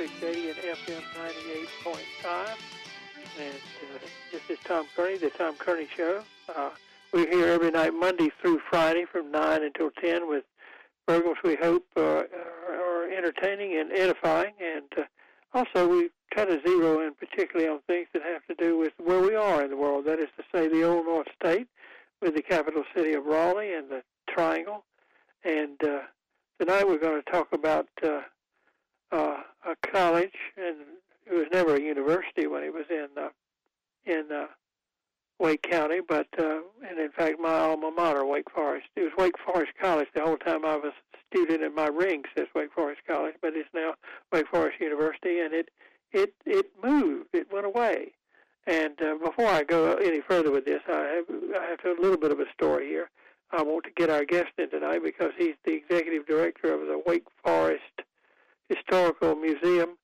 680 and FM 98.5. And uh, this is Tom Kearney, the Tom Kearney Show. Uh, we're here every night, Monday through Friday, from 9 until 10 with programs we hope uh, are, entertaining and edifying. And uh, also, we try to zero in particularly on things that have to do with where we are in the world. That is to say, the Old North State with the capital city of Raleigh and the Triangle. And uh, tonight we're going to talk about uh, uh, a college, and it was never a university when it was in uh, in uh, Wake County, but uh, and in fact my alma mater, Wake Forest. It was Wake Forest College the whole time I was a student, and my ring says Wake Forest College, but it's now Wake Forest University, and it it it moved, it went away. And uh, before I go any further with this, I have, I have a little bit of a story here. I want to get our guest in tonight because he's the executive director of the Wake Forest Historical Museum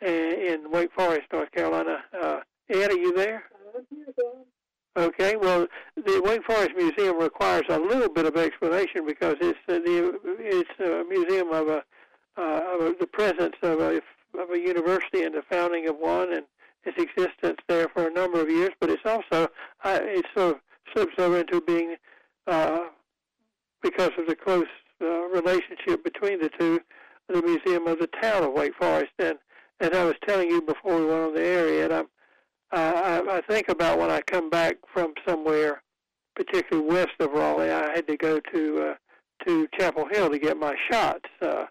in Wake Forest, North Carolina. Uh, Ed, are you there? Okay, well, the Wake Forest Museum requires a little bit of explanation because it's uh, the it's a museum of a uh, of the presence of a of a university and the founding of one and its existence there for a number of years. But it's also uh, it sort of slips over into being uh, because of the close uh, relationship between the two, the museum of the town of Wake Forest. And as I was telling you before we went on the air, and I'm, I, I think about when I come back from somewhere, particularly west of Raleigh, I had to go to uh, to Chapel Hill to get my shots uh,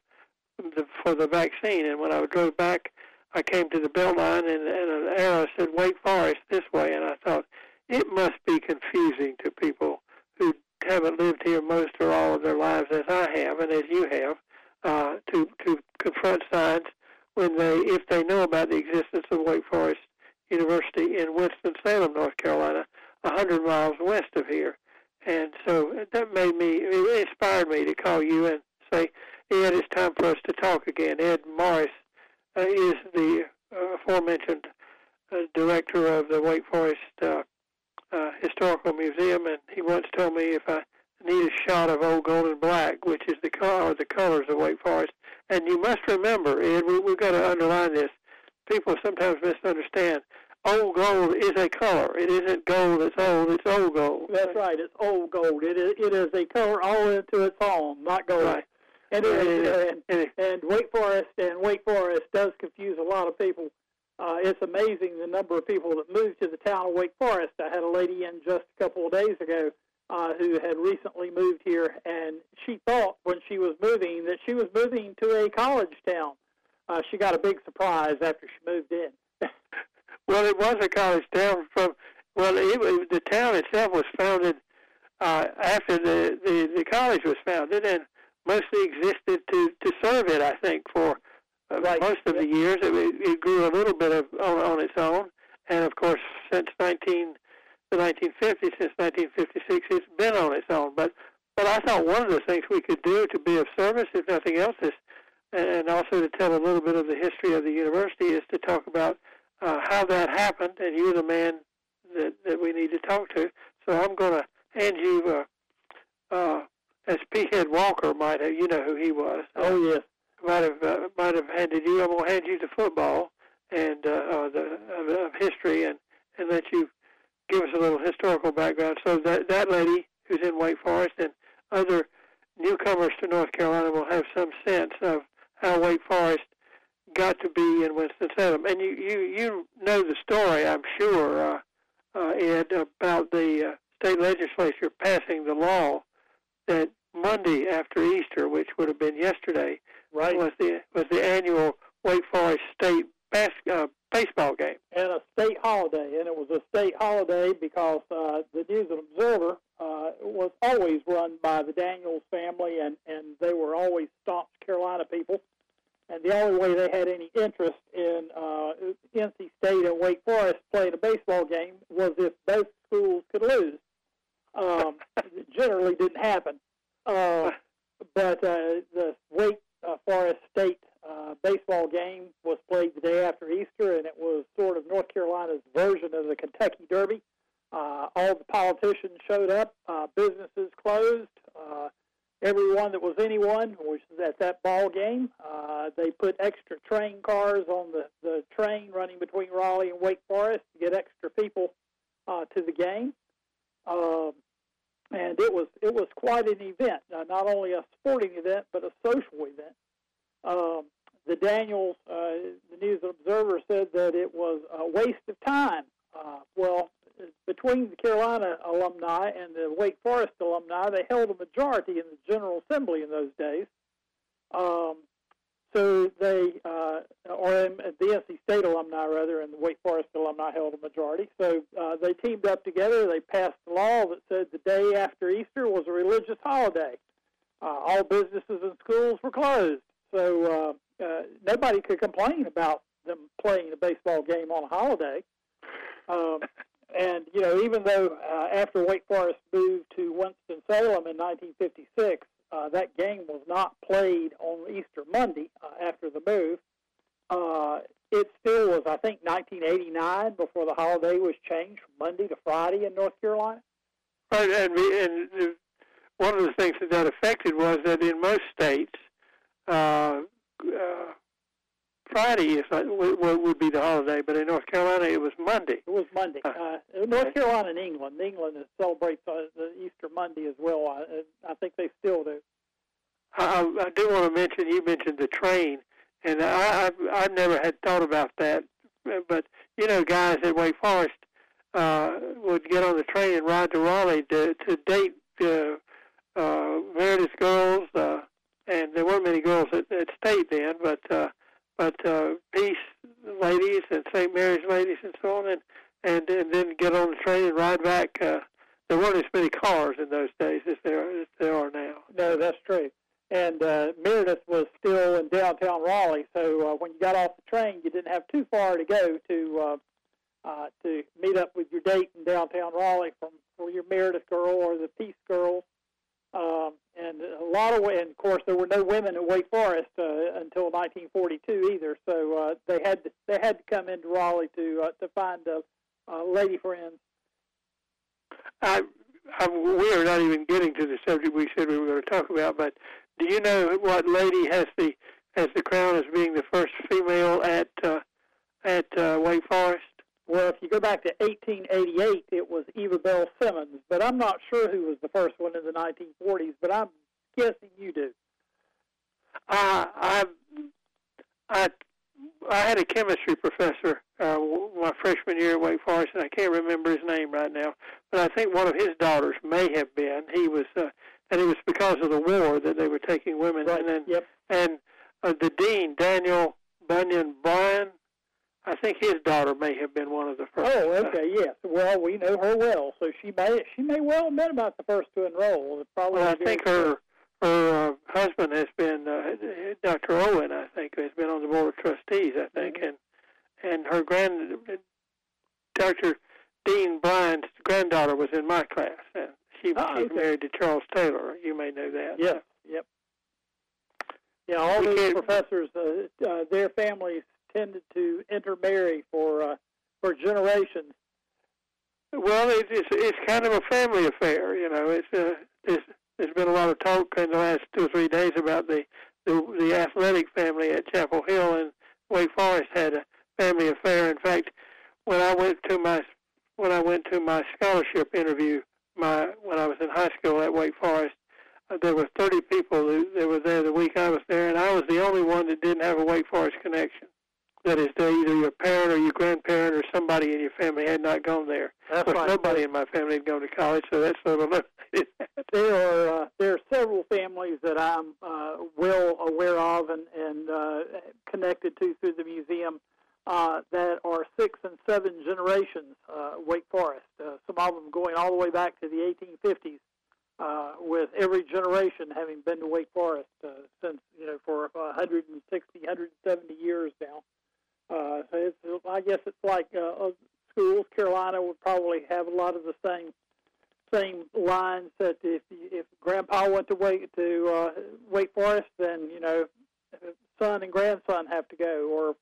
the, for the vaccine. And when I drove back, I came to the belt line, and, and an arrow said Wake Forest this way, and I thought it must be confusing to people who haven't lived here most or all of their lives as I have and as you have uh, to to confront signs when they if they know about the existence of Wake Forest University in Winston Salem, North Carolina, a hundred miles west of here. And so that made me it inspired me to call you and say, Ed, it's time for us to talk again. Ed Morris uh, is the uh, aforementioned uh, director of the Wake Forest Historical Museum, and he once told me if I need a shot of old gold and black, which is the color, the colors of Wake Forest. And you must remember, Ed, we, we've got to underline this. People sometimes misunderstand. Old gold is a color. It isn't gold that's old. It's old gold. That's right. It's old gold. It is. It is a color all into its own, not gold. Right. And, it, and, It and Wake Forest and Wake Forest does confuse a lot of people. Uh, it's amazing the number of people that moved to the town of Wake Forest. I had a lady in just a couple of days ago uh, who had recently moved here, and she thought when she was moving that she was moving to a college town. Uh, she got a big surprise after she moved in. Well, it was a college town from. Well, it, was- the town itself was founded uh, after the, the the college was founded, and mostly existed to to serve it. I think for uh, Right. most of the years, it, it grew a little bit of on, on its own, and of course, since 19 the 1950s, since 1956, it's been on its own. But but I thought one of the things we could do to be of service, if nothing else, is and also to tell a little bit of the history of the university, is to talk about uh, how that happened, and you're the man that, that we need to talk to. So I'm going to hand you, uh, uh, as Peahead Walker might have, you know who he was. Oh yes, might have uh, might have handed you. I'm going to hand you the football and uh, uh, the of, of history, and and let you give us a little historical background. So that that lady who's in Wake Forest and other newcomers to North Carolina will have some sense of how Wake Forest got to be in Winston Salem. And you you you know the story, I'm sure, uh, uh, Ed, about the uh, state legislature passing the law that Monday after Easter, which would have been yesterday, right. was the was the annual Wake Forest State bas- uh, baseball game. and a state holiday, and it was a state holiday because uh, the News and Observer uh, was always run by the Daniels family, and and they were always staunch Carolina people. And the only way they had any interest in uh, NC State and Wake Forest playing a baseball game was if both schools could lose. Um, it generally didn't happen. Uh, but uh, the Wake uh, Forest State uh, baseball game was played the day after Easter, and it was sort of North Carolina's version of the Kentucky Derby. Uh, all the politicians showed up. Uh, businesses closed. Uh, everyone that was anyone was at that ball game. Uh, they put extra train cars on the, the train running between Raleigh and Wake Forest to get extra people uh, to the game. Um, and it was it was quite an event, uh, not only a sporting event but a social event. Um, the Daniels, uh, the News Observer said that it was a waste of time. Uh, well, between the Carolina alumni and the Wake Forest alumni, they held a majority in the General Assembly in those days. Um, so they, uh, or the NC State alumni rather, and the Wake Forest alumni held a majority. So uh, they teamed up together. They passed a law that said the day after Easter was a religious holiday. Uh, all businesses and schools were closed. So uh, uh, nobody could complain about them playing a baseball game on a holiday. Um, and you know, even though after Wake Forest moved to Winston Salem in 1956, uh, that game was not played on Easter Monday uh, after the move. Uh, it still was, I think, 1989 before the holiday was changed from Monday to Friday in North Carolina. Right, and, and one of the things that that affected was that in most states, uh, uh, Friday is uh, would, be the holiday, but in North Carolina it was Monday. It was Monday. Uh, North Carolina and England. England celebrates uh, the Easter Monday as well. I, I think they still do. I, I do want to mention you mentioned the train, and I I, I never had thought about that, but you know, guys at Wake Forest uh, would get on the train and ride to Raleigh to to date uh, uh, Meredith girls, uh, and there weren't many girls at, at State then, but. Uh, but uh, Peace ladies and St. Mary's ladies and so on, and and and then get on the train and ride back. Uh, there weren't as many cars in those days as there as there are now. No, that's true. And uh, Meredith was still in downtown Raleigh, so uh, when you got off the train, you didn't have too far to go to uh, uh, to meet up with your date in downtown Raleigh from for your Meredith girl or the Peace girls. Um, and a lot of, and of course, there were no women at Wake Forest uh, until 1942 either. So uh, they had to, they had to come into Raleigh to uh, to find uh, uh, lady friends. I, I, we are not even getting to the subject we said we were going to talk about. But do you know what lady has the has the crown as being the first female at uh, at uh, Wake Forest? Well, if you go back to 1888, it was Eva Belle Simmons, but I'm not sure who was the first one in the 1940s, but I'm guessing you do. Uh, I, I, I had a chemistry professor uh, my freshman year at Wake Forest, and I can't remember his name right now, but I think one of his daughters may have been. He was, uh, and it was because of the war that they were taking women. Right. And then, yep. and uh, the dean, Daniel Bunyan Bryan, I think his daughter may have been one of the first. Oh, okay, yes. Well, we know her well, so she may she may well have been about the first to enroll. Probably. Well, I think her her uh, husband has been uh, Dr. Owen. I think has been on the board of trustees. I think, mm-hmm. and and her grand Dr. Dean Bryan's granddaughter was in my class, and she oh, she's okay. married to Charles Taylor. You may know that. Yes. Yep. Yeah, all we these professors, uh, uh, their families tended to intermarry for uh, for generations. Well, it's, it's it's kind of a family affair, you know. It's uh, it's, there's been a lot of talk in the last two or three days about the the, the athletic family at Chapel Hill and Wake Forest had a family affair. In fact, when I went to my when I went to my scholarship interview, my when I was in high school at Wake Forest, uh, there were 30 people who, that were there the week I was there, and I was the only one that didn't have a Wake Forest connection that is either your parent or your grandparent or somebody in your family had not gone there. That's right. nobody in my family had gone to college, so that's sort of there are uh, there are several families that I'm uh, well aware of and and uh, connected to through the museum uh, that are six and seven generations uh, Wake Forest. Uh, some of them going all the way back to the 1850s. Uh, with every generation having been to Wake Forest uh, since you know for 160, 170 years now. Uh, it's, I guess it's like uh, schools. Carolina would probably have a lot of the same same lines that if if Grandpa went to Wake to uh, Wake Forest, then you know son and grandson have to go, or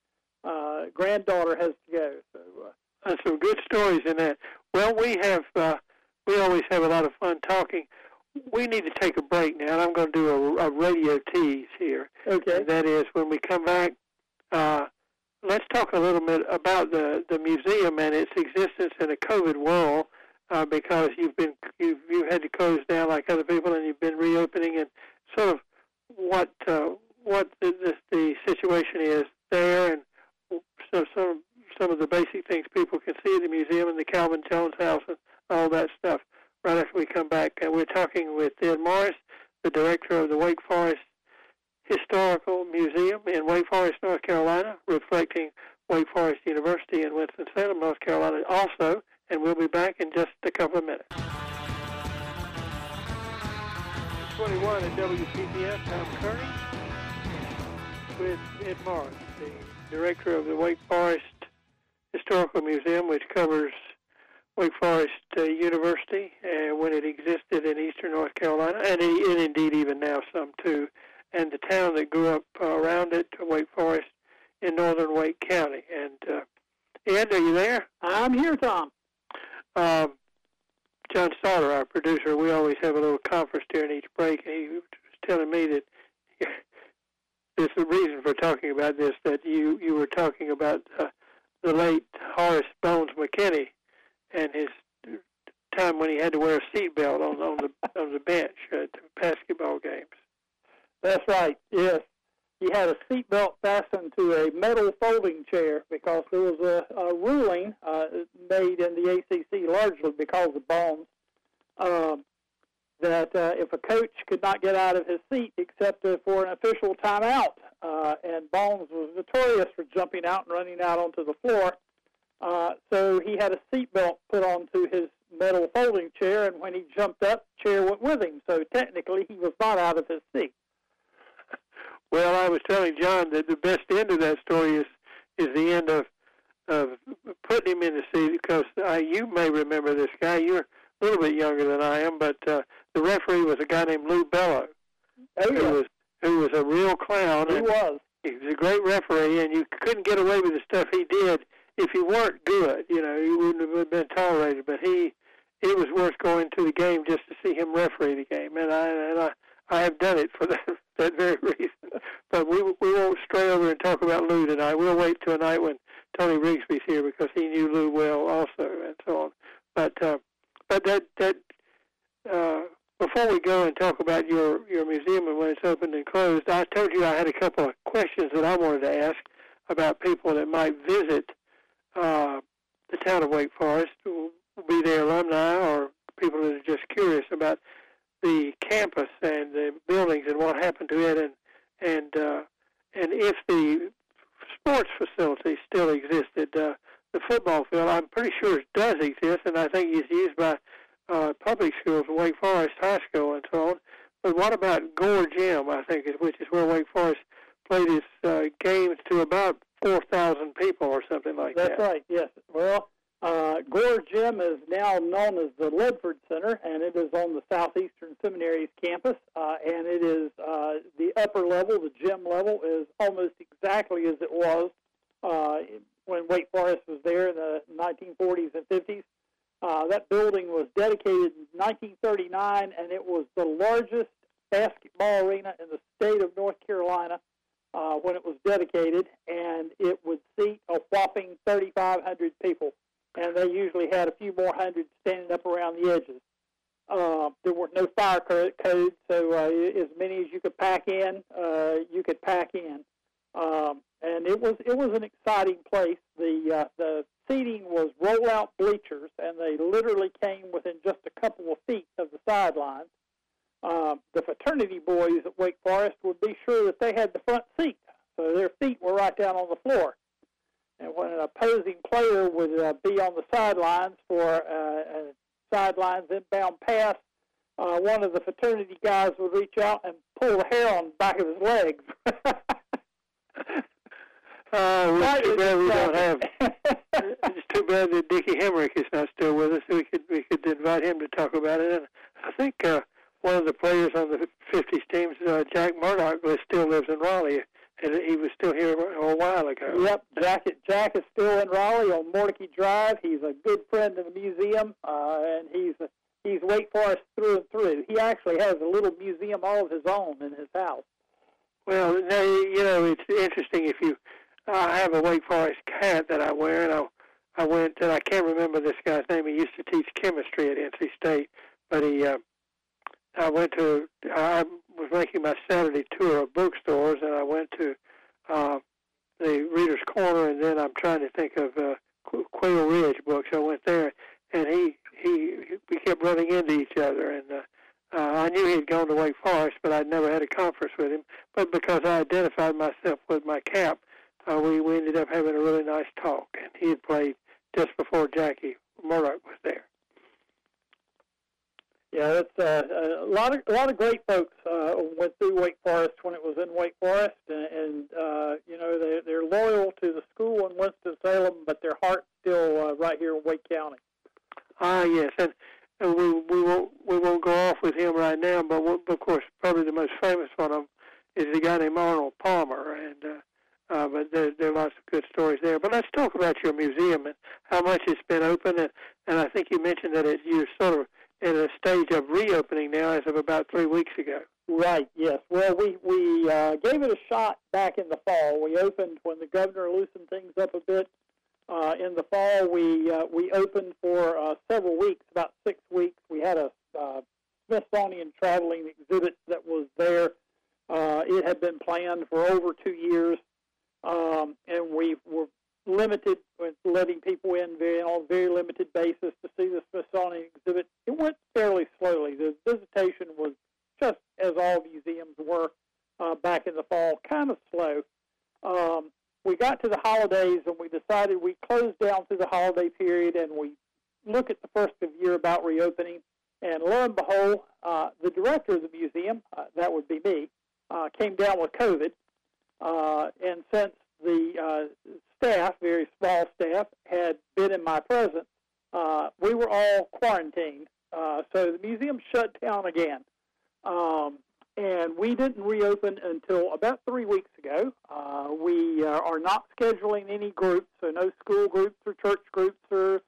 uh, granddaughter has to go. So uh, there's some good stories in that. Well, we have uh, we always have a lot of fun talking. we need to take a break now, and I'm going to do a, a radio tease here. Okay. That is, when we come back, uh, let's talk a little bit about the the museum and its existence in a COVID world, uh, because you've been you've you had to close down like other people, and you've been reopening, and sort of what uh, what the, the the situation is there, and so some some of the basic things people can see at the museum and the Calvin Jones House and all that stuff. Right after we come back, and we're talking with Ed Morris, the director of the Wake Forest Historical Museum in Wake Forest, North Carolina, reflecting Wake Forest University in Winston-Salem, North Carolina also, and we'll be back in just a couple of minutes. 21 at WPTF, Tom Kearney with Ed Morris, the director of the Wake Forest Historical Museum, which covers Wake Forest uh, University uh, when it existed in eastern North Carolina, and, and indeed even now some too and the town that grew up uh, around it, Wake Forest, in northern Wake County. And uh, Ed, are you there? I'm here, Tom. Um, John Sauter, our producer, we always have a little conference during each break, and he was telling me that there's a reason for talking about this. That you you were talking about uh, the late Horace Bones McKinney and his time when he had to wear a seatbelt on on the on the bench at basketball games. That's right. Yes, he had a seatbelt fastened to a metal folding chair because there was a, a ruling uh, made in the ACC largely because of Bones um, that uh, if a coach could not get out of his seat except for an official timeout, uh, and Bones was notorious for jumping out and running out onto the floor. Uh, so he had a seatbelt put onto his metal folding chair, and when he jumped up, chair went with him. So technically, he was not out of his seat. Well, I was telling John that the best end of that story is is the end of of putting him in the seat because uh, you may remember this guy. You're a little bit younger than I am, but uh, the referee was a guy named Lou Bello, oh, yeah. who was who was a real clown. He was. He was a great referee, and you couldn't get away with the stuff he did if you weren't good. You know, you wouldn't have been tolerated. But he, it was worth going to the game just to see him referee the game, and I and I I have done it for that that very reason. But we we won't stray over and talk about Lou tonight. We'll wait till night when Tony Rigsby's here because he knew Lou well also, and so on. But uh, but that that uh, before we go and talk about your your museum and when it's opened and closed, I told you I had a couple of questions that I wanted to ask about people that might visit uh, the town of Wake Forest, be they alumni or people that are just curious about the campus and the buildings and what happened to it, and and uh, and if the sports facility still existed. Uh, the football field, I'm pretty sure it does exist, and I think it's used by uh, public schools, Wake Forest High School, and so on. But what about Gore Gym? I think, is which is where Wake Forest played its uh, games to about four thousand people or something like That's that. That's right. Yes. Well, uh, Gore Gym is now known as the Ledford Center, and it is on the Southeastern Seminary's campus. Uh, and it is uh, the upper level, the gym level, is almost exactly as it was uh, when Wake Forest was there in the 1940s and 50s. Uh, that building was dedicated in 1939, and it was the largest basketball arena in the state of North Carolina uh, when it was dedicated, and it would seat a whopping 3,500 people and they usually had a few more hundred standing up around the edges. Uh, there were no fire codes, so uh, as many as you could pack in, uh, you could pack in. Um, and it was it was an exciting place. The uh, the seating was roll-out bleachers, and they literally came within just a couple of feet of the sidelines. Uh, the fraternity boys at Wake Forest would be sure that they had the front seat, so their feet were right down on the floor. And when an opposing player would uh, be on the sidelines for uh, a sidelines inbound pass, uh, one of the fraternity guys would reach out and pull the hair on the back of his legs. Oh, it's too bad we don't have. it's too bad that Dickie Hemric is not still with us. We could we could invite him to talk about it. And I think uh, one of the players on the '50s teams, uh, Jack Murdock, still lives in Raleigh and he was still here a while ago. Yep, Jack, Jack is still in Raleigh on Mordecai Drive. He's a good friend of the museum, uh, and he's he's Wake Forest through and through. He actually has a little museum all of his own in his house. Well, now, you know, it's interesting if you. I have a Wake Forest hat that I wear, and I, I went, and I can't remember this guy's name. He used to teach chemistry at NC State, but he. Uh, I went to. I was making my Saturday tour of bookstores, and I went to uh, the Reader's Corner, and then I'm trying to think of uh, Quail Ridge books. I went there, and he he we kept running into each other, and uh, uh, I knew he'd gone to Wake Forest, but I'd never had a conference with him. But because I identified myself with my cap, uh, we we ended up having a really nice talk, and he had played just before Jackie Murdock was there. Yeah, it's uh, a lot of a lot of great folks uh, went through Wake Forest when it was in Wake Forest, and, and uh, you know they they're loyal to the school in Winston Salem, but their heart's still uh, right here in Wake County. Ah, yes, and, and we we won't we won't go off with him right now, but of course probably the most famous one of is the guy named Arnold Palmer, and uh, uh, but there there are lots of good stories there. But let's talk about your museum and how much it's been open, and and I think you mentioned that it you're sort of in a stage of reopening now as of about three weeks ago. Right. Yes. Well, we we uh, gave it a shot back in the fall. We opened when the governor loosened things up a bit. Uh, in the fall, we uh, we opened for uh, several weeks, about six weeks. We had a uh, Smithsonian traveling exhibit that was there. Uh, it had been planned for over two years, um, and we were limited with letting people in very, on a very limited basis to see the Smithsonian exhibit. It went fairly slowly. The visitation was just as all museums were uh, back in the fall, kind of slow. Um, we got to the holidays and we decided we closed down through the holiday period and we look at the first of year about reopening. And lo and behold, uh, the director of the museum, uh, that would be me, uh, came down with COVID. Uh, and since staff, very small staff, had been in my presence, uh, we were all quarantined. Uh, so the museum shut down again. Um, and we didn't reopen until about three weeks ago. Uh, we uh, are not scheduling any groups, so no school groups or church groups or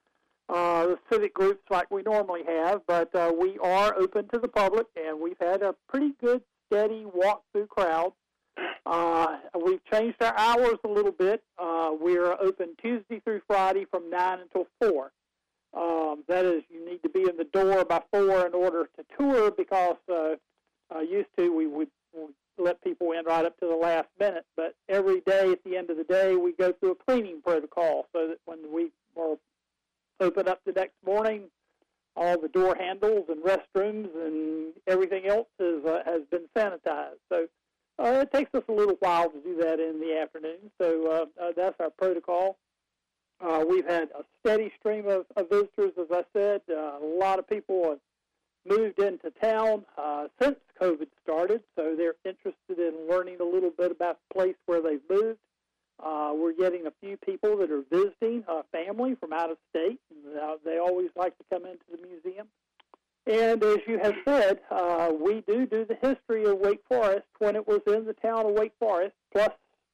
uh, civic groups like we normally have, but uh, we are open to the public, and we've had a pretty good, steady walk-through crowd. Uh, we've changed our hours a little bit. Open Tuesday through Friday from 9 until 4. Um, that is, you need to be in the door by 4 in order to tour because uh, uh, used to we would, would let people in right up to the last minute. But every day at the end of the day, we go through a cleaning protocol so that when we are open up the next morning, all the door handles and restrooms and everything else is, uh, has been sanitized. So uh, it takes us a little while to do that in the afternoon, so uh, uh, that's our protocol. Uh, we've had a steady stream of, of visitors, as I said. Uh, a lot of people have moved into town uh, since COVID started, so they're interested in learning a little bit about the place where they've moved. Uh, we're getting a few people that are visiting, a family from out of state. And, uh, they always like to come into the museum. And as you have said, uh, we do do the history of Wake Forest when it was in the town of Wake Forest. Plus,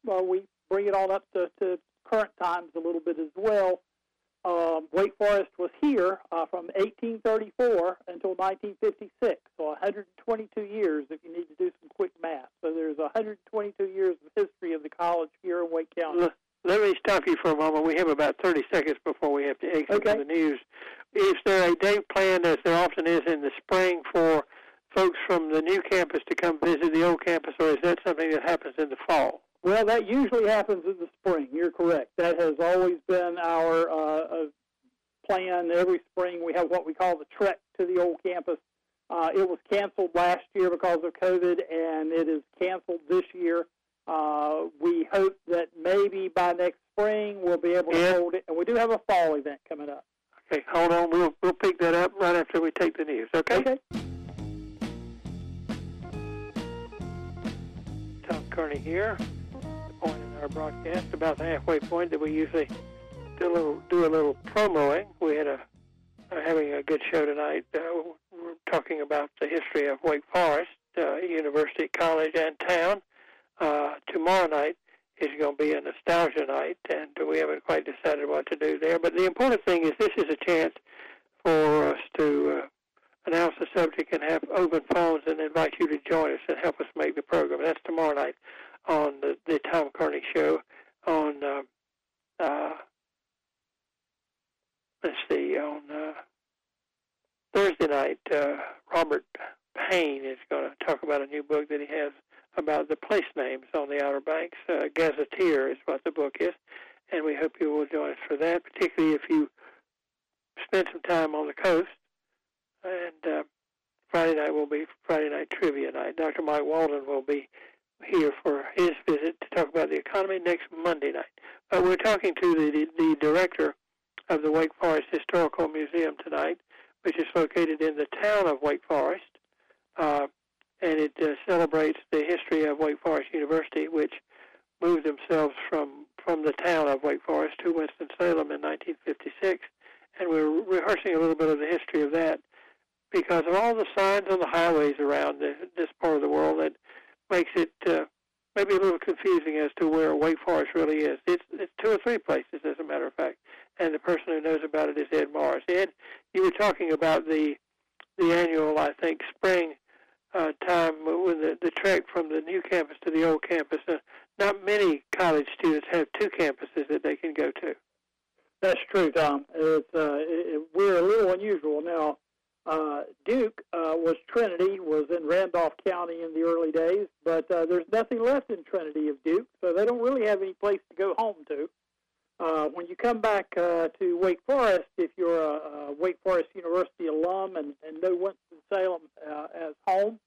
uh, we bring it on up to, to current times a little bit as well. Um, Wake Forest was here uh, from 1834 until 1956, so 122 years if you need to do some quick math. So there's 122 years of history of the college here in Wake County. Let me stop you for a moment. We have about 30 seconds before we have to exit okay. the news. Is there a date planned, as there often is in the spring, for folks from the new campus to come visit the old campus, or is that something that happens in the fall? Well, that usually happens in the spring. You're correct. That has always been our uh, uh, plan. Every spring we have what we call the trek to the old campus. Uh, it was canceled last year because of COVID, and it is canceled this year. Uh, we hope that maybe by next spring we'll be able to hold it, and we do have a fall event coming up. Okay, hold on. We'll we'll pick that up right after we take the news. Okay. Okay. Tom Kearney here. The point in our broadcast about the halfway point that we usually do a little do a little promoing. We had a are having a good show tonight. Uh, we're talking about the history of Wake Forest uh, University, college, and town. Uh, tomorrow night is going to be a nostalgia night, and we haven't quite decided what to do there. But the important thing is this is a chance for us to uh, announce the subject and have open phones and invite you to join us and help us make the program. That's tomorrow night on the, the Tom Kearney Show on, uh, uh, let's see, on uh, Thursday night, uh, Robert Payne is going to talk about a new book that he has about the place names on the Outer Banks. Uh, Gazetteer is what the book is, and we hope you will join us for that, particularly if you spend some time on the coast. And uh, Friday night will be Friday night trivia night. Dr. Mike Walden will be here for his visit to talk about the economy next Monday night. Uh, we're talking to the, the director of the Wake Forest Historical Museum tonight, which is located in the town of Wake Forest. Uh, and it uh, celebrates the history of Wake Forest University, which moved themselves from, from the town of Wake Forest to Winston-Salem in 1956. And we're rehearsing a little bit of the history of that because of all the signs on the highways around the, this part of the world that makes it uh, maybe a little confusing as to where Wake Forest really is. It's, it's two or three places, as a matter of fact. And the person who knows about it is Ed Morris. Ed, you were talking about the the annual, I think, spring uh, time when the, the trek from the new campus to the old campus. Uh, not many college students have two campuses that they can go to. That's true, Tom. It's uh, it, we're a little unusual now. Uh, Duke uh, was Trinity, was in Randolph County in the early days, but uh, there's nothing left in Trinity of Duke, so they don't really have any place to go home to. Uh, when you come back uh, to Wake Forest, if you're a, a Wake Forest University alum and, and know Winston-Salem uh, as home,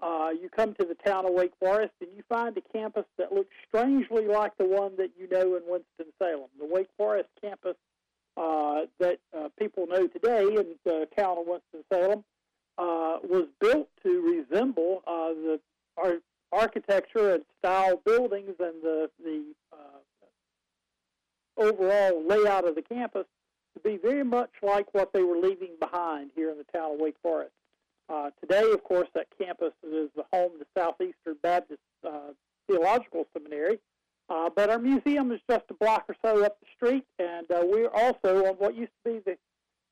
uh, you come to the town of Wake Forest and you find a campus that looks strangely like the one that you know in Winston-Salem. The Wake Forest campus uh, that uh, people know today in the town of Winston-Salem uh, was built to resemble uh, the ar- architecture and style buildings and the, the uh, overall layout of the campus to be very much like what they were leaving behind here in the town of Wake Forest. Uh, today, of course, that campus is the home to the Southeastern Baptist uh, Theological Seminary, uh, but our museum is just a block or so up the street, and uh, we're also on what used to be the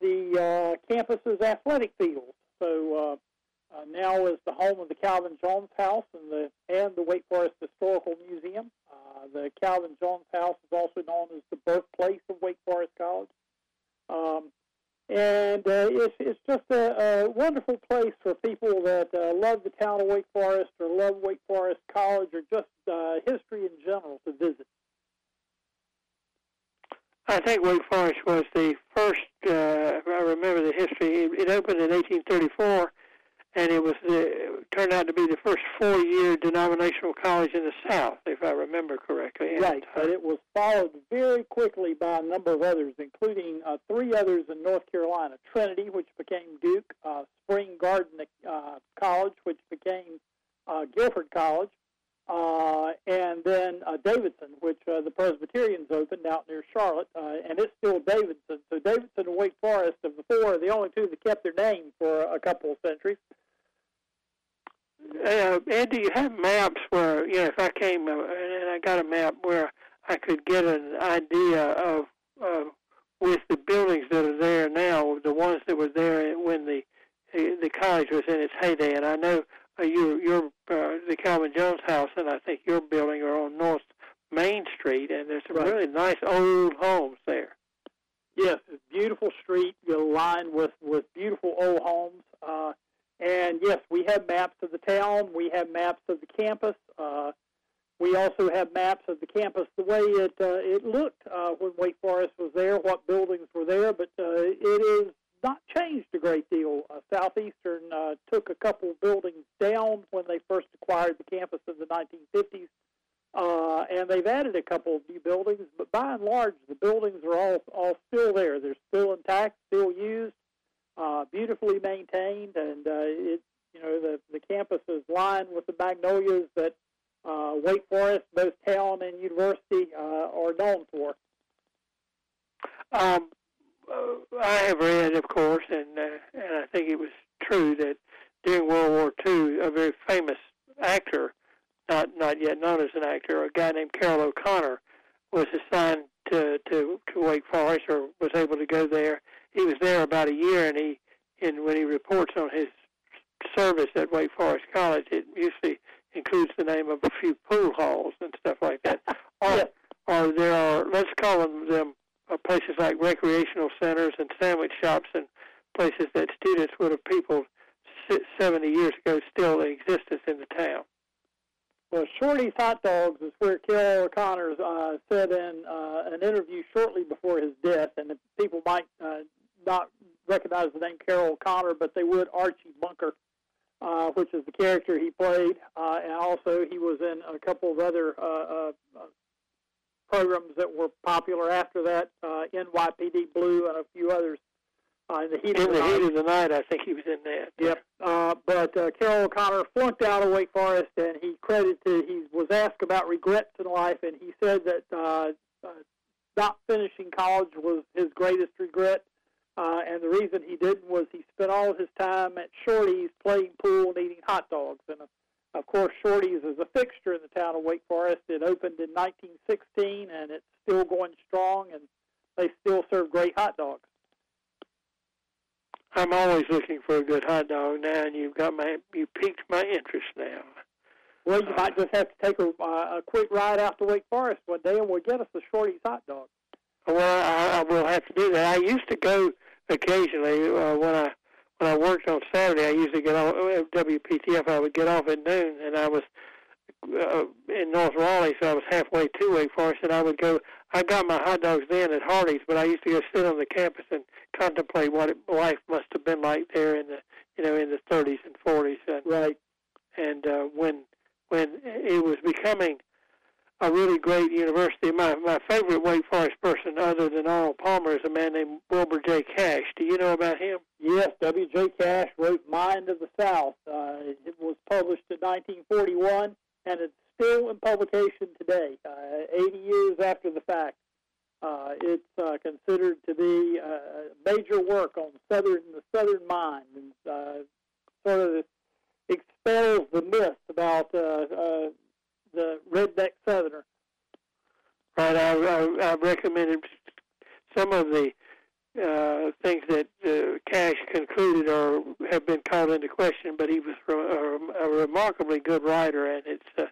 the uh, campus's athletic field. So uh, now is the home of the Calvin Jones House and the and the Wake Forest Historical Museum. Uh, the Calvin Jones House is also known as the birthplace of Wake Forest College. Um, and uh, it's, it's just a, a wonderful place for people that uh, love the town of Wake Forest or love Wake Forest College or just uh, history in general to visit. I think Wake Forest was the first. Uh, I remember the history. It, it opened in 1834, and it was the, turned out to be the first four-year denominational college in the South, if I remember correctly. Right, but it was followed very quickly by a number of others, including uh, three others in North Carolina: Trinity, which became Duke; uh, Spring Garden uh, College, which became uh, Guilford College, uh, and then uh, Davidson, which uh, the Presbyterians opened out near Charlotte, uh, and it's still Davidson. So Davidson and Wake Forest, of the four, are the only two that kept their name for a couple of centuries. Uh, Ed, do you have maps where you know if I came uh, and I got a map where I could get an idea of uh, with the buildings that are there now, the ones that were there when the the college was in its heyday, and I know uh, your your uh, the Calvin Jones House and I think your building are on North Main Street, and there's some Right. really nice old homes there. Yes, beautiful street you're lined with, with beautiful old homes. Uh, and yes, we have maps of the town. We have maps of the campus. Uh, we also have maps of the campus the way it uh, it looked uh, when Wake Forest was there, what buildings were there. But uh, it is not changed a great deal. Uh, Southeastern uh, took a couple of buildings down when they first acquired the campus in the 1950s. Uh, and they've added a couple of new buildings, but by and large, the buildings are all all still there. They're still intact, still used, uh, beautifully maintained, and uh, it you know the the campus is lined with the magnolias that uh, Wake Forest, both town and university, uh, are known for. Um, uh, I have read, of course, and uh, and I think it was true that during World War II, a very famous actor, not not yet known as an actor, a guy named Carroll O'Connor, was assigned to to, to Wake Forest or was able to go there. He was there about a year, and he in when he reports on his service at Wake Forest College, it usually includes the name of a few pool halls and stuff like that. or, or there are, let's call them, them uh, places like recreational centers and sandwich shops and places that students would have people 70 years ago still in existence in the town. Well, Shorty's Hot Dogs is where Carroll O'Connor uh, said in uh, an interview shortly before his death, and people might uh, not recognize the name Carroll O'Connor, but they would Archie Bunker, uh, which is the character he played, uh, and also he was in a couple of other uh, uh, uh programs that were popular after that, uh, NYPD Blue and a few others. Uh, in the heat in of the, the night. heat of the night, I think he was in that. Yep. Uh, but uh, Carroll O'Connor flunked out of Wake Forest, and he credited. He was asked about regrets in life, and he said that uh, uh, not finishing college was his greatest regret. Uh, and the reason he didn't was he spent all his time at Shorty's playing pool and eating hot dogs. And uh, of course, Shorty's is a fixture in the town of Wake Forest. It opened in 1916, and it's still going strong, and they still serve great hot dogs. I'm always looking for a good hot dog now, and you've got my you piqued my interest now. Well, you might just have to take a, uh, a quick ride out to Wake Forest one day, and we'll get us a Shorty's hot dog. Well, I, I will have to do that. I used to go occasionally uh, when I when I worked on Saturday. I usually get off at WPTF. I would get off at noon, and I was uh, in North Raleigh, so I was halfway to Wake Forest, and I would go. I got my hot dogs then at Hardee's, but I used to go sit on the campus and contemplate what it, life must have been like there in the you know in the 30s and 40s. And, right. And uh, when when it was becoming a really great university. My my favorite Wake Forest person, other than Arnold Palmer, is a man named Wilbur J. Cash. Do you know about him? Yes, W. J. Cash wrote "Mind of the South." Uh, it was published in 1941, and it's still in publication today, uh, 80 years after the fact. Uh, it's uh, considered to be a major work on southern the Southern mind, and uh, sort of expels the myth about uh, uh, the redneck Southerner. Right. I, I, I recommended some of the uh, things that uh, Cash concluded or have been called into question, but he was a, a remarkably good writer, and it's uh,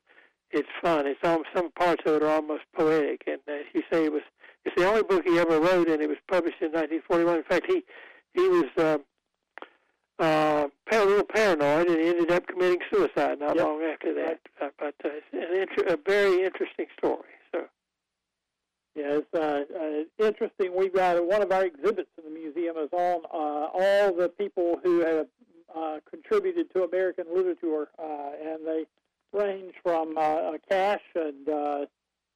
it's fun. It's almost, some parts of it are almost poetic, and as you say, it was it's the only book he ever wrote, and it was published in 1941. In fact, he he was uh, uh, a little paranoid and ended up committing suicide not yep. long after that. Uh, but uh, it's an inter- a very interesting story. So. Yeah, it's uh, uh, interesting. We've got one of our exhibits in the museum is on uh, all the people who have uh, contributed to American literature, uh, and they range from uh, Cash and uh,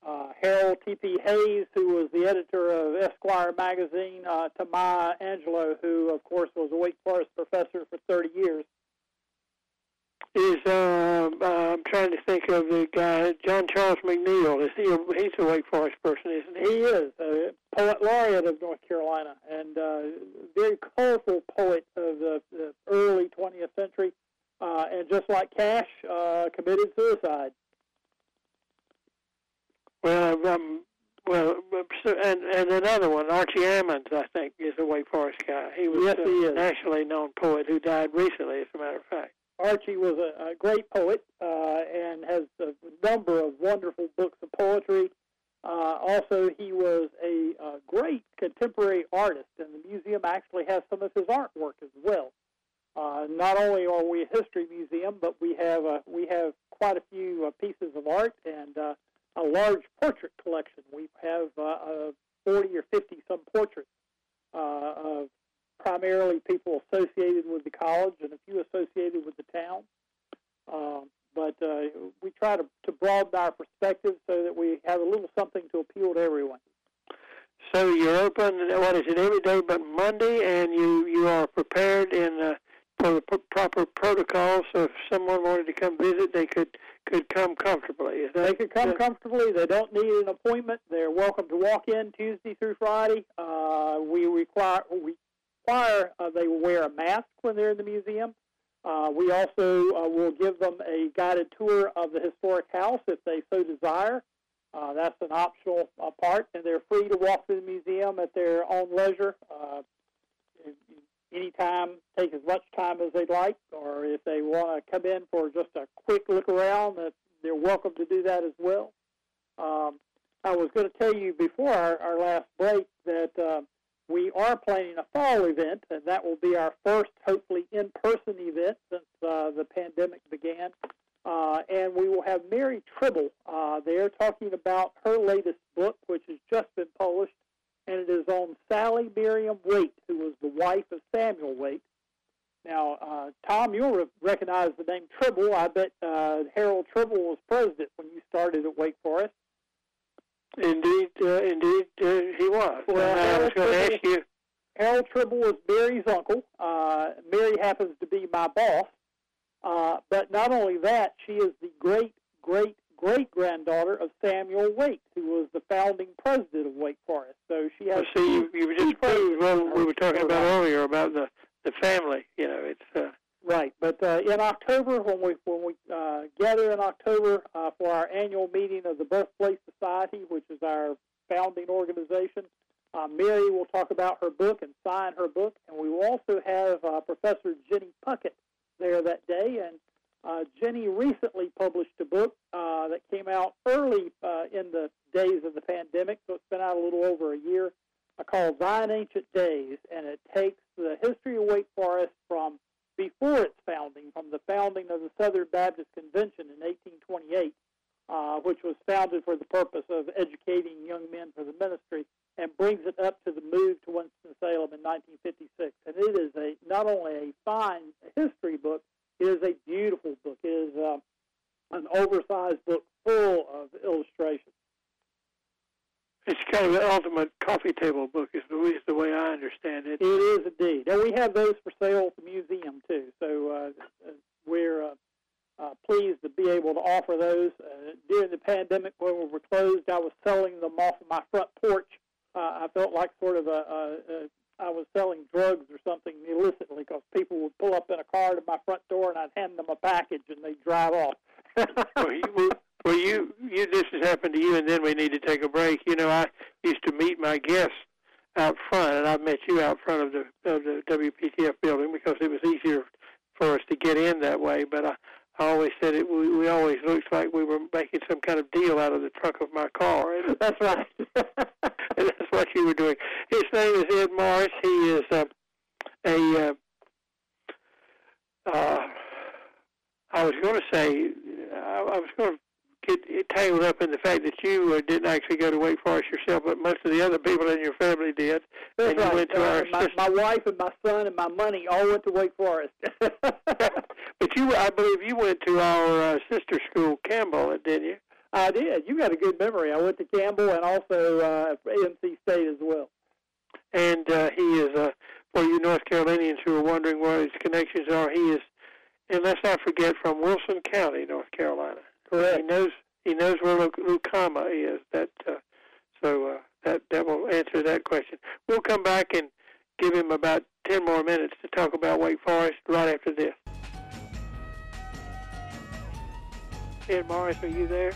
uh, Harold T.P. Hayes, who was the editor of Esquire magazine, uh, to Maya Angelou, who, of course, was a Wake Forest professor for 30 years. Is um, uh, I'm trying to think of the guy, John Charles McNeill. Is he? A, he's a Wake Forest person, isn't he? He is a poet laureate of North Carolina and uh, very colorful poet of the, the early 20th century. Uh, and just like Cash, uh, committed suicide. Well, um, well, and and another one, Archie Ammons, I think, is a Wake Forest guy. He was yes, he a is. nationally known poet who died recently, as a matter of fact. Archie was a, a great poet uh, and has a number of wonderful books of poetry. Uh, also, he was a, a great contemporary artist, and the museum actually has some of his artwork as well. Uh, not only are we a history museum, but we have uh, we have quite a few uh, pieces of art and uh, a large portrait collection. We have uh, uh, 40 or 50 some portraits uh, of primarily people associated with the college and a few associated with the town. Um, but uh, we try to, to broaden our perspective so that we have a little something to appeal to everyone. So you're open, what is it, every day but Monday, and you, you are prepared in uh, for the p- proper protocols. So if someone wanted to come visit, they could could come comfortably. That, they could come comfortably. They don't need an appointment. They're welcome to walk in Tuesday through Friday. Uh, we require we require uh, they wear a mask when they're in the museum. Uh, we also uh, will give them a guided tour of the historic house if they so desire. Uh, that's an optional uh, part, and they're free to walk through the museum at their own leisure. Uh, anytime, take as much time as they'd like, or if they want to come in for just a quick look around, they're welcome to do that as well. Um, I was going to tell you before our, our last break that uh, we are planning a fall event, and that will be our first, hopefully, in-person event since uh, the pandemic began. Uh, and we will have Mary Tribble uh, there talking about her latest book, which has just been published, and it is on Sally Merriam Wait, who was the wife of Samuel Wait. Now, uh, Tom, you'll re- recognize the name Tribble. I bet uh, Harold Tribble was president when you started at Wake Forest. Indeed, uh, indeed, uh, he was. Well, I was going to ask you. Harold Tribble was Mary's uncle. Uh, Mary happens to be my boss. Uh, but not only that, she is the great, great, great granddaughter of Samuel Wait, who was the founding president of Wake Forest. So she has. Well, see, you, you were just proved what we were talking about earlier about the the family. You know, it's uh, Right, but uh, in October, when we when we uh, gather in October uh, for our annual meeting of the Birthplace Society, which is our founding organization, uh, Mary will talk about her book and sign her book, and we will also have uh, Professor Jenny Puckett there that day. And uh, Jenny recently published a book uh, that came out early uh, in the days of the pandemic, so it's been out a little over a year, uh, called Thine Ancient Days, and it takes the history of Wake Forest from before its founding, from the founding of the Southern Baptist Convention in 1828, uh, which was founded for the purpose of educating young men for the ministry, and brings it up to the move to Winston-Salem in 1956. And it is a not only a fine history book, it is a beautiful book. It is uh, an oversized book full of illustrations. it's kind of the ultimate coffee table book. Is the, is the way I understand it. It is indeed, and we have those for sale at the museum too. So uh, uh, we're uh, uh, pleased to be able to offer those. Uh, during the pandemic, when we were closed, I was selling them off of my front porch. Uh, I felt like sort of a, a, a I was selling drugs or something illicitly because people would pull up in a car to my front door and I'd hand them a package and they'd drive off. well, you, well, you, you, this has happened to you, and then we need to take a break. You know, I used to meet my guests out front, and I met you out front of the of the WPTF building because it was easier for us to get in that way. But I, I always said it. We, we always looked like we were making some kind of deal out of the trunk of my car, That's right. That's were doing. His name is Ed Morris. He is uh, a. Uh, uh, I was going to say, I, I was going to get tangled up in the fact that you uh, didn't actually go to Wake Forest yourself, but most of the other people in your family did. That's and right. went to Uh, our my, my wife and my son and my money all went to Wake Forest. but you, I believe, you went to our uh, sister school, Campbell, didn't you? I did. You got a good memory. I went to Campbell and also uh, NC State as well. And uh, he is, uh, for you North Carolinians who are wondering where his connections are, he is, unless I forget, from Wilson County, North Carolina. He knows he knows where Lu- Lucama is. That uh, so uh, that that will answer that question. We'll come back and give him about ten more minutes to talk about Wake Forest right after this. Ed Morris, are you there?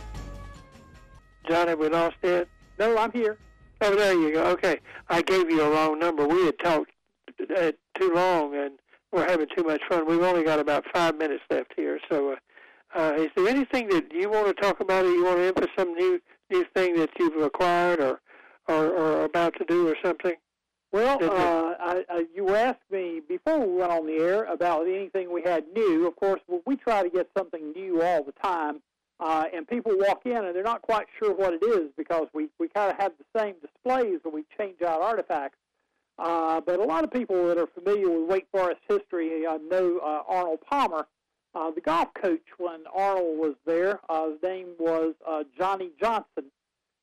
John, have we lost Ed? No, I'm here. Oh, there you go. Okay, I gave you a wrong number. We had talked uh, too long, and we're having too much fun. We've only got about five minutes left here. So, uh, uh, is there anything that you want to talk about, or you want to emphasize some new new thing that you've acquired, or or, or about to do, or something? Well, uh, I, I, you asked me before we went on the air about anything we had new. Of course, well, we try to get something new all the time, uh, and people walk in and they're not quite sure what it is because we, we kind of have the same displays, but we change out artifacts. Uh, but a lot of people that are familiar with Wake Forest history uh, know uh, Arnold Palmer, uh, the golf coach when Arnold was there. Uh, his name was uh, Johnny Johnson.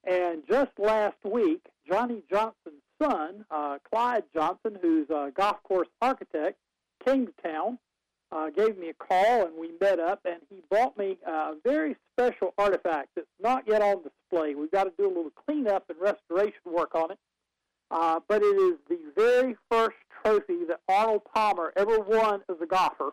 And just last week, Johnny Johnson's son, uh, Clyde Johnson, who's a golf course architect, came to town, uh, gave me a call, and we met up, and he brought me a very special artifact that's not yet on display. We've got to do a little cleanup and restoration work on it. Uh, but it is the very first trophy that Arnold Palmer ever won as a golfer.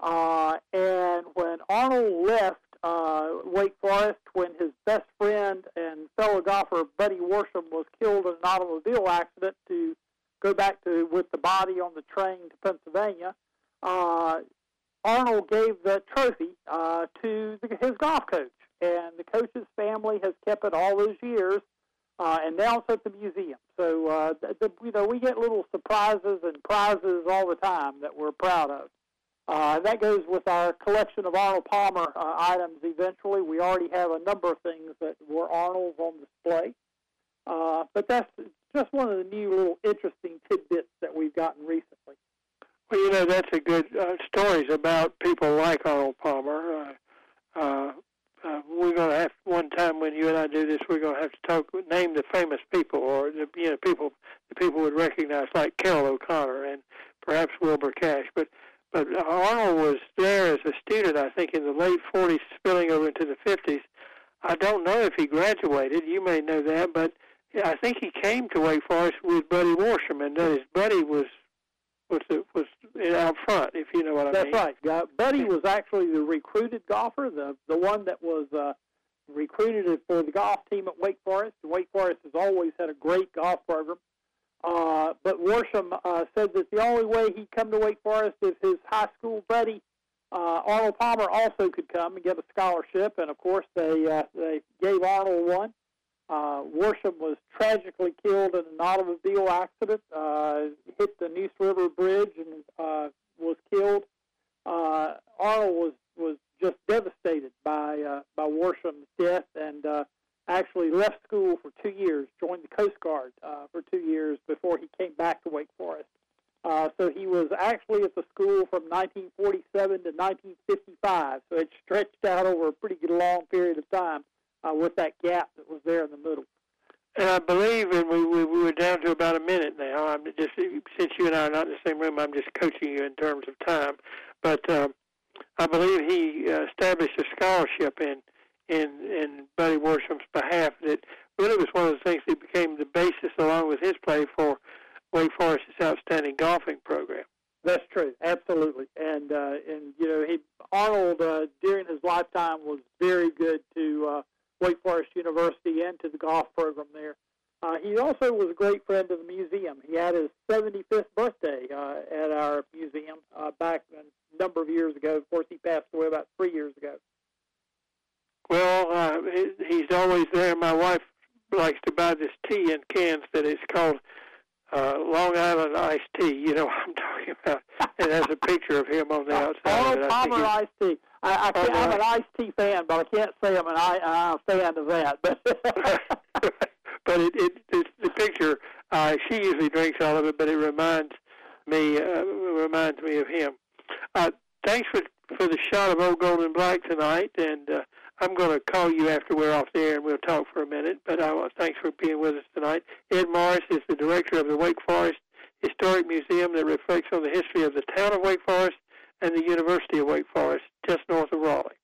Uh, and when Arnold left uh, Wake Forest, when his best friend and fellow golfer Buddy Worsham was killed in an automobile accident to go back to with the body on the train to Pennsylvania, uh, Arnold gave the trophy uh, to the, his golf coach, and the coach's family has kept it all those years, uh, and now it's at the museum. So uh, the, the, you know we get little surprises and prizes all the time that we're proud of. Uh, that goes with our collection of Arnold Palmer uh, items. Eventually, we already have a number of things that were Arnold's on display. Uh, but that's just one of the new little interesting tidbits that we've gotten recently. Well, you know, that's a good uh, stories about people like Arnold Palmer. Uh, uh, uh, we're going to have one time when you and I do this. We're going to have to talk, name the famous people, or the you know people the people would recognize, like Carroll O'Connor and perhaps Wilbur Cash. But but Arnold was there as a student, I think, in the late 40s, spilling over into the 50s. I don't know if he graduated. You may know that, but I think he came to Wake Forest with Buddy Worsham, and that his buddy was was was out front, if you know what I That's mean. That's right. Uh, Buddy was actually the recruited golfer, the the one that was uh, recruited for the golf team at Wake Forest. Wake Forest has always had a great golf program. Uh, but Worsham uh, said that the only way he'd come to Wake Forest is his high school buddy uh, Arnold Palmer also could come and get a scholarship, and of course they uh, they gave Arnold one. Uh, Worsham was tragically killed in an automobile accident, uh, hit the Neuse River Bridge, and uh, was killed. Uh, Arnold was was just devastated by uh, by Worsham's death, and uh, actually left school for two years, joined the Coast Guard uh, for two years before he came back to Wake Forest. Uh, so he was actually at the school from 1947 to 1955. So it stretched out over a pretty long period of time uh, with that gap that was there in the middle. And I believe, and we, we, we were down to about a minute now. I'm just since you and I are not in the same room, I'm just coaching you in terms of time. But um, I believe he uh, established a scholarship in in in Buddy Worsham's behalf that really was one of the things that became the basis, along with his play, for Wake Forest's outstanding golfing program. That's true, absolutely. And uh, and you know, he Arnold uh, during his lifetime was very good to uh, Wake Forest University and to the golf program there. Uh, he also was a great friend of the museum. He had his 75th birthday uh, at our museum uh, back a number of years ago. Of course, he passed away about three years ago. Well, uh, he's always there. My wife likes to buy this tea in cans that is called uh, Long Island iced tea. You know what I'm talking about. It has a picture of him on the outside. Oh, Palmer iced tea. I, I can't, I'm an iced tea fan, but I can't say I'm an uh, fan of that. But but it, it, it the picture. Uh, she usually drinks all of it, but it reminds me uh, reminds me of him. Uh, thanks for for the shot of old Gold and Black tonight, and uh, I'm going to call you after we're off the air and we'll talk for a minute. But uh, thanks for being with us tonight. Ed Morris is the director of the Wake Forest Historic Museum that reflects on the history of the town of Wake Forest and the University of Wake Forest, just north of Raleigh.